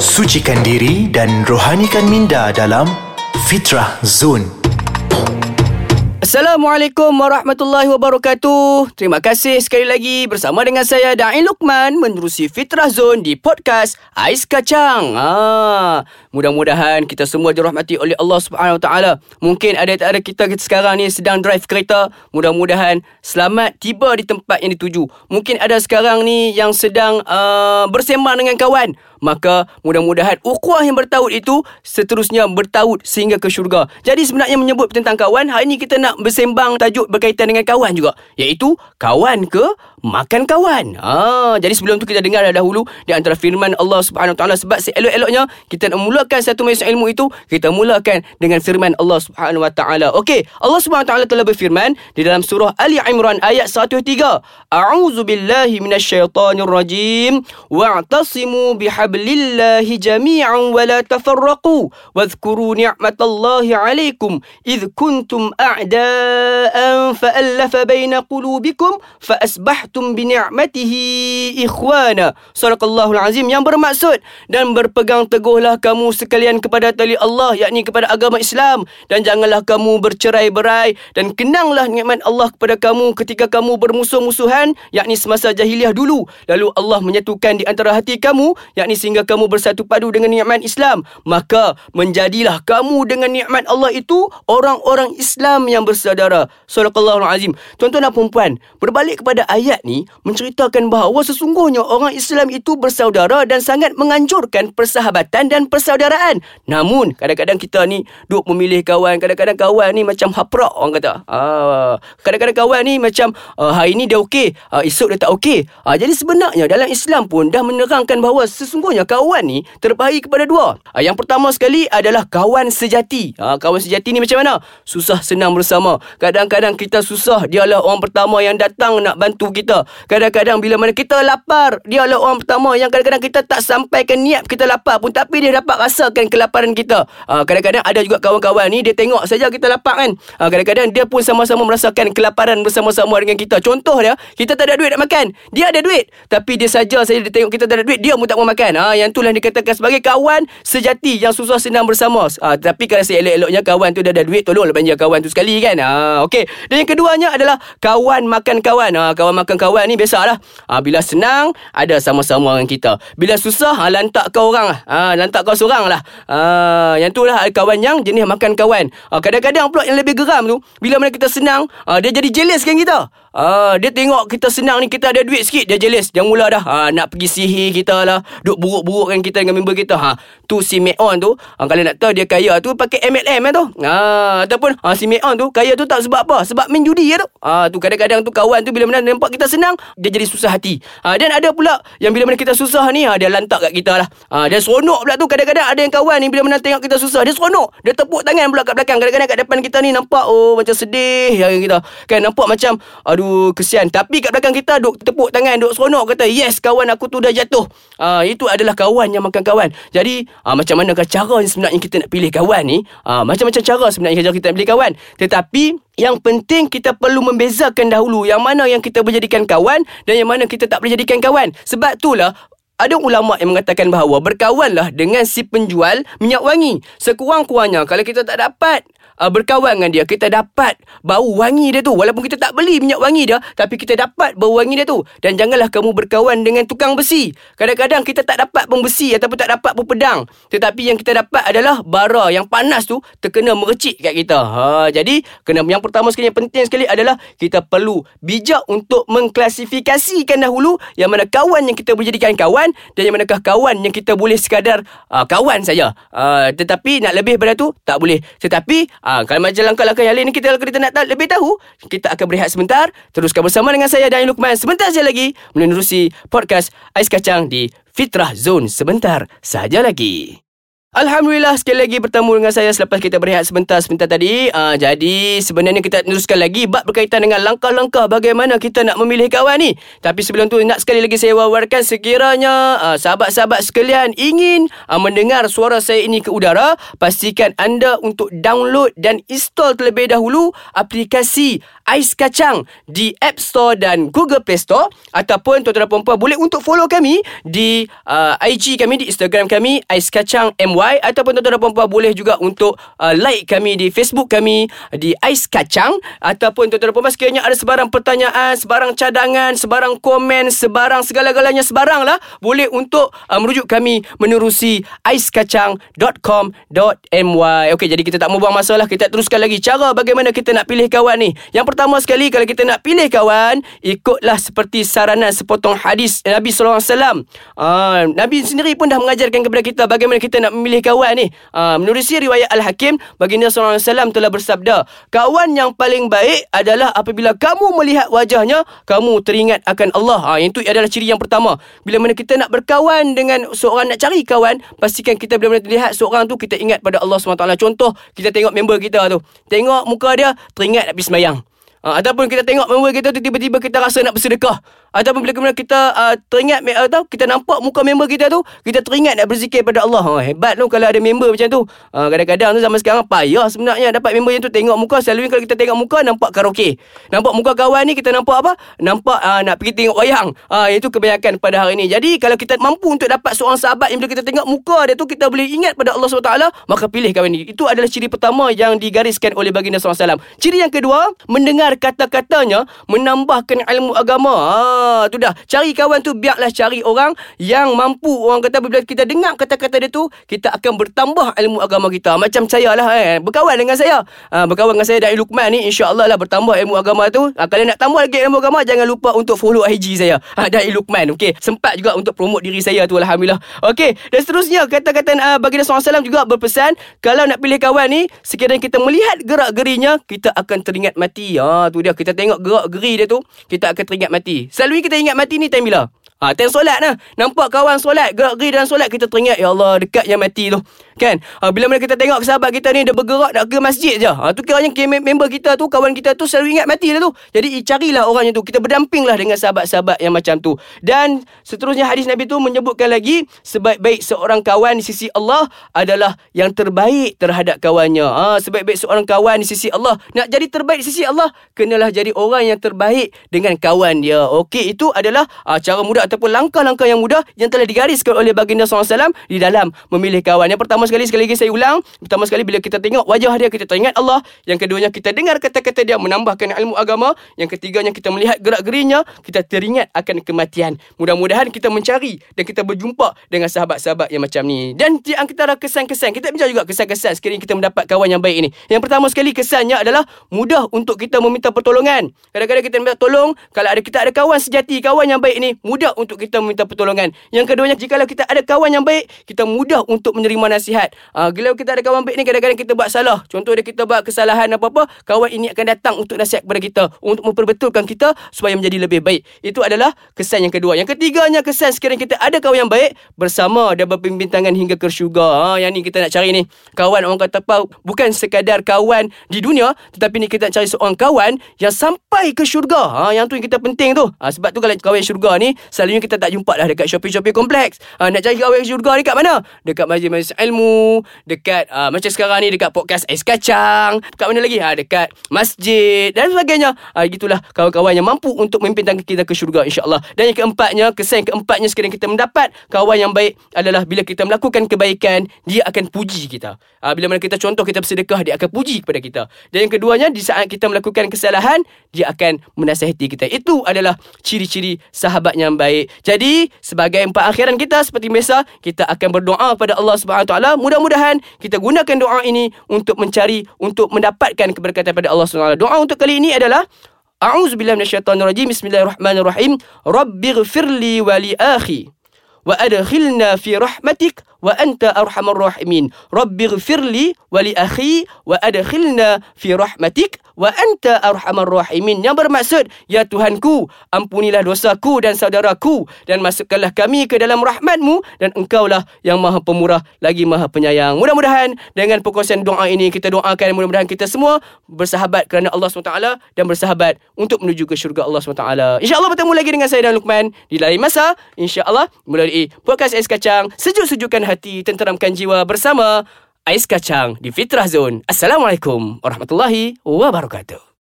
Sucikan diri dan rohanikan minda dalam Fitrah Zone. Assalamualaikum warahmatullahi wabarakatuh. Terima kasih sekali lagi bersama dengan saya Dain Lukman menerusi Fitrah Zone di podcast Ais Kacang. Ah, mudah-mudahan kita semua dirahmati oleh Allah Subhanahu Wa Taala. Mungkin ada ada kita, kita sekarang ni sedang drive kereta. Mudah-mudahan selamat tiba di tempat yang dituju. Mungkin ada sekarang ni yang sedang uh, bersembang dengan kawan. Maka mudah-mudahan ukhuwah yang bertaut itu seterusnya bertaut sehingga ke syurga. Jadi sebenarnya menyebut tentang kawan, hari ini kita nak bersembang tajuk berkaitan dengan kawan juga. Iaitu kawan ke makan kawan. Ha, jadi sebelum tu kita dengar dahulu di antara firman Allah Subhanahu taala sebab seelok-eloknya kita nak mulakan satu majlis ilmu itu, kita mulakan dengan firman Allah Subhanahu wa taala. Okey, Allah Subhanahu taala telah berfirman di dalam surah Ali Imran ayat 103. A'udzu billahi rajim. Wa'tasimu bihab hablillahi jami'an wa la tafarraqu. Wadhkuru ni'matallahi 'alaykum. Idh kuntum a'da'an fa'alafa baina qulubikum fa asbahtum bi ni'matihi ikhwana. Sadaqallahul azim. Yang bermaksud dan berpegang teguhlah kamu sekalian kepada tali Allah yakni kepada agama Islam. Dan janganlah kamu bercerai-berai dan kenanglah nikmat Allah kepada kamu ketika kamu bermusuh-musuhan yakni semasa jahiliah dulu. Lalu Allah menyatukan di antara hati kamu yakni sehingga kamu bersatu padu dengan nikmat Islam maka menjadilah kamu dengan nikmat Allah itu orang-orang Islam yang bersaudara. Sallallahu azim. Tuan-tuan dan puan berbalik kepada ayat ni menceritakan bahawa sesungguhnya orang Islam itu bersaudara dan sangat menganjurkan persahabatan dan persaudaraan. Namun kadang-kadang kita ni duk memilih kawan kadang-kadang kawan ni macam haprak orang kata. Ah kadang-kadang kawan ni macam uh, hari ni dia okey uh, esok dia tak okey. Uh, jadi sebenarnya dalam Islam pun dah menerangkan bahawa sesungguhnya sesungguhnya kawan ni terbahagi kepada dua. Ha, yang pertama sekali adalah kawan sejati. Ha, kawan sejati ni macam mana? Susah senang bersama. Kadang-kadang kita susah, dialah orang pertama yang datang nak bantu kita. Kadang-kadang bila mana kita lapar, dialah orang pertama yang kadang-kadang kita tak sampaikan niat kita lapar pun tapi dia dapat rasakan kelaparan kita. Ha, kadang-kadang ada juga kawan-kawan ni dia tengok saja kita lapar kan. Ha, kadang-kadang dia pun sama-sama merasakan kelaparan bersama-sama dengan kita. Contoh dia, kita tak ada duit nak makan. Dia ada duit, tapi dia saja saja dia tengok kita tak ada duit, dia pun tak mau makan. Yang itulah dikatakan sebagai kawan sejati yang susah senang bersama. Ha, tapi kalau saya elok-eloknya kawan tu dah ada duit, tolonglah belanja kawan tu sekali kan. Ha, Okey. Dan yang keduanya adalah kawan makan kawan. Ha, kawan makan kawan ni biasalah. Ha, bila senang, ada sama-sama dengan kita. Bila susah, ha, lantak kau orang lah. Ha, lantak kau seorang lah. Ha, yang tu lah kawan yang jenis makan kawan. Ha, kadang-kadang pula yang lebih geram tu, bila mana kita senang, ha, dia jadi jealous kan kita. Ah, dia tengok kita senang ni kita ada duit sikit dia jealous. Dia mula dah ah, nak pergi sihir kita lah. Duk buruk-burukkan kita dengan member kita. Ha, tu si Meon tu, ah, kalau nak tahu dia kaya tu pakai MLM kan tu. Ah, ataupun ah, si Meon tu kaya tu tak sebab apa? Sebab main judi ya tu. Ah, tu kadang-kadang tu kawan tu bila mana nampak kita senang, dia jadi susah hati. Ah, dan ada pula yang bila mana kita susah ni, ah, dia lantak kat kita lah. Ah, dia seronok pula tu kadang-kadang ada yang kawan ni bila mana tengok kita susah, dia seronok. Dia tepuk tangan pula kat belakang. Kadang-kadang kat depan kita ni nampak oh macam sedih ya kita. Kan nampak macam aduh kesian. Tapi kat belakang kita duk tepuk tangan duk seronok kata yes kawan aku tu dah jatuh. Uh, itu adalah kawan yang makan kawan. Jadi uh, macam manakah cara sebenarnya kita nak pilih kawan ni? Uh, macam-macam cara sebenarnya kita nak pilih kawan. Tetapi yang penting kita perlu membezakan dahulu yang mana yang kita berjadikan kawan dan yang mana kita tak boleh jadikan kawan. Sebab itulah ada ulama yang mengatakan bahawa berkawanlah dengan si penjual minyak wangi. Sekurang-kurangnya kalau kita tak dapat uh, berkawan dengan dia. Kita dapat bau wangi dia tu. Walaupun kita tak beli minyak wangi dia tapi kita dapat bau wangi dia tu. Dan janganlah kamu berkawan dengan tukang besi. Kadang-kadang kita tak dapat pun besi ataupun tak dapat pun pedang. Tetapi yang kita dapat adalah bara yang panas tu terkena merecik kat kita. Ha jadi kena yang pertama sekali yang penting sekali adalah kita perlu bijak untuk mengklasifikasikan dahulu yang mana kawan yang kita boleh jadikan kawan dan yang manakah kawan yang kita boleh sekadar uh, kawan saja. Uh, tetapi nak lebih daripada tu tak boleh. Tetapi Ha, kalau macam langkah-langkah yang lain ni kita, kalau kita nak tahu, lebih tahu, kita akan berehat sebentar. Teruskan bersama dengan saya, Dain Lukman. Sebentar saja lagi menerusi podcast Ais Kacang di Fitrah Zone. Sebentar saja lagi. Alhamdulillah sekali lagi bertemu dengan saya selepas kita berehat sebentar-sebentar tadi. Uh, jadi sebenarnya kita teruskan lagi bab berkaitan dengan langkah-langkah bagaimana kita nak memilih kawan ni. Tapi sebelum tu nak sekali lagi saya wawarkan sekiranya uh, sahabat-sahabat sekalian ingin uh, mendengar suara saya ini ke udara, pastikan anda untuk download dan install terlebih dahulu aplikasi Ais Kacang di App Store dan Google Play Store. Ataupun tuan-tuan dan puan-puan boleh untuk follow kami di uh, IG kami di Instagram kami Ais Kacang MY ataupun tuan-tuan dan puan-puan boleh juga untuk uh, like kami di Facebook kami di Ais Kacang. Ataupun tuan-tuan dan puan-puan sekiranya ada sebarang pertanyaan, sebarang cadangan, sebarang komen, sebarang segala-galanya sebarang lah boleh untuk uh, merujuk kami menerusi aiskacang.com.my Okey jadi kita tak mau buang masa lah. Kita teruskan lagi cara bagaimana kita nak pilih kawan ni. Yang pertama sekali kalau kita nak pilih kawan ikutlah seperti saranan sepotong hadis Nabi sallallahu alaihi wasallam. Ah, Nabi sendiri pun dah mengajarkan kepada kita bagaimana kita nak memilih kawan ni. Uh, menerusi riwayat Al-Hakim baginda sallallahu alaihi wasallam telah bersabda, kawan yang paling baik adalah apabila kamu melihat wajahnya kamu teringat akan Allah. Ah, itu adalah ciri yang pertama. Bila mana kita nak berkawan dengan seorang nak cari kawan, pastikan kita bila mana lihat seorang tu kita ingat pada Allah SWT. Contoh, kita tengok member kita tu. Tengok muka dia, teringat nak pergi semayang. Uh, ataupun kita tengok member kita tu tiba-tiba kita rasa nak bersedekah. Ataupun bila kemudian kita uh, teringat uh, tahu kita nampak muka member kita tu, kita teringat nak berzikir pada Allah. Oh, hebat tu kalau ada member macam tu. Uh, kadang-kadang tu zaman sekarang payah sebenarnya dapat member yang tu tengok muka. Selalu kalau kita tengok muka nampak karaoke. Nampak muka kawan ni kita nampak apa? Nampak uh, nak pergi tengok wayang. Uh, itu kebanyakan pada hari ini. Jadi kalau kita mampu untuk dapat seorang sahabat yang bila kita tengok muka dia tu kita boleh ingat pada Allah SWT, maka pilih kawan ni. Itu adalah ciri pertama yang digariskan oleh baginda SAW. Ciri yang kedua, mendengar kata-katanya menambahkan ilmu agama. Ha, tu dah. Cari kawan tu biarlah cari orang yang mampu. Orang kata bila kita dengar kata-kata dia tu, kita akan bertambah ilmu agama kita. Macam saya lah eh. Berkawan dengan saya. Ha, berkawan dengan saya dari Lukman ni, insya-Allah lah bertambah ilmu agama tu. Ha, kalau nak tambah lagi ilmu agama, jangan lupa untuk follow IG saya. Ha, dari Lukman. Okey. Sempat juga untuk promote diri saya tu alhamdulillah. Okey. Dan seterusnya kata-kata uh, baginda SAW juga berpesan, kalau nak pilih kawan ni, sekiranya kita melihat gerak-gerinya, kita akan teringat mati. Ha, tu dia kita tengok gerak geri dia tu kita akan teringat mati selalu kita ingat mati ni time bila Ha, time solat lah. Nampak kawan solat, gerak-geri dalam solat, kita teringat, Ya Allah, dekatnya mati tu. Kan? Ha, bila mana kita tengok sahabat kita ni, dia bergerak nak ke masjid je. Ha, tu kiranya member kita tu, kawan kita tu, selalu ingat mati lah tu. Jadi, carilah orangnya tu. Kita berdamping lah dengan sahabat-sahabat yang macam tu. Dan, seterusnya hadis Nabi tu menyebutkan lagi, sebaik-baik seorang kawan di sisi Allah adalah yang terbaik terhadap kawannya. Ha, sebaik-baik seorang kawan di sisi Allah. Nak jadi terbaik di sisi Allah, kenalah jadi orang yang terbaik dengan kawan dia. Okey, itu adalah ha, cara mudah ataupun langkah-langkah yang mudah yang telah digariskan oleh baginda SAW di dalam memilih kawan. Yang pertama sekali, sekali lagi saya ulang. Pertama sekali bila kita tengok wajah dia, kita teringat Allah. Yang keduanya, kita dengar kata-kata dia menambahkan ilmu agama. Yang ketiganya, kita melihat gerak-gerinya, kita teringat akan kematian. Mudah-mudahan kita mencari dan kita berjumpa dengan sahabat-sahabat yang macam ni. Dan di antara kesan-kesan, kita bincang juga kesan-kesan sekiranya kita mendapat kawan yang baik ini. Yang pertama sekali kesannya adalah mudah untuk kita meminta pertolongan. Kadang-kadang kita minta tolong, kalau ada kita ada kawan sejati, kawan yang baik ini, mudah untuk kita meminta pertolongan. Yang keduanya, jika kita ada kawan yang baik, kita mudah untuk menerima nasihat. Uh, kalau kita ada kawan baik ni, kadang-kadang kita buat salah. Contoh dia kita buat kesalahan apa-apa, kawan ini akan datang untuk nasihat kepada kita. Untuk memperbetulkan kita supaya menjadi lebih baik. Itu adalah kesan yang kedua. Yang ketiganya, kesan sekiranya kita ada kawan yang baik, bersama dan berpimpintangan hingga ke syurga. Ha, yang ni kita nak cari ni. Kawan orang kata apa, bukan sekadar kawan di dunia, tetapi ni kita nak cari seorang kawan yang sampai ke syurga. Ha, yang tu yang kita penting tu. Ha, sebab tu kalau kawan syurga ni, selalunya kita tak jumpa lah dekat shopping-shopping kompleks. Ha, nak cari kawan syurga dekat mana? Dekat majlis-majlis ilmu, dekat uh, macam sekarang ni dekat podcast Ais Kacang, dekat mana lagi? Ha, dekat masjid dan sebagainya. Ha, gitulah kawan-kawan yang mampu untuk memimpin tangga kita ke syurga insya-Allah. Dan yang keempatnya, kesan yang keempatnya sekiranya kita mendapat kawan yang baik adalah bila kita melakukan kebaikan, dia akan puji kita. Ha, bila mana kita contoh kita bersedekah, dia akan puji kepada kita. Dan yang keduanya, di saat kita melakukan kesalahan, dia akan menasihati kita. Itu adalah ciri-ciri sahabat yang baik. Jadi, sebagai empat akhiran kita seperti biasa, kita akan berdoa kepada Allah Subhanahu taala. Mudah-mudahan kita gunakan doa ini untuk mencari untuk mendapatkan keberkatan pada Allah Subhanahu taala. Doa untuk kali ini adalah A'udzubillahi minasyaitonirrajim. Bismillahirrahmanirrahim. Rabbighfirli wa li akhi wa adkhilna fi rahmatik wa anta arhamar rahimin. Rabbighfirli wa li akhi wa adkhilna fi rahmatik wa anta arhamar rahimin. Yang bermaksud ya Tuhanku ampunilah dosaku dan saudaraku dan masukkanlah kami ke dalam rahmatmu dan engkaulah yang maha pemurah lagi maha penyayang. Mudah-mudahan dengan perkongsian doa ini kita doakan mudah-mudahan kita semua bersahabat kerana Allah SWT dan bersahabat untuk menuju ke syurga Allah SWT insyaAllah bertemu lagi dengan saya dan Luqman di lain masa. insyaAllah melalui podcast Ais Kacang. Sejuk-sejukkan hati tenteramkan jiwa bersama Ais Kacang di Fitrah Zone. Assalamualaikum warahmatullahi wabarakatuh.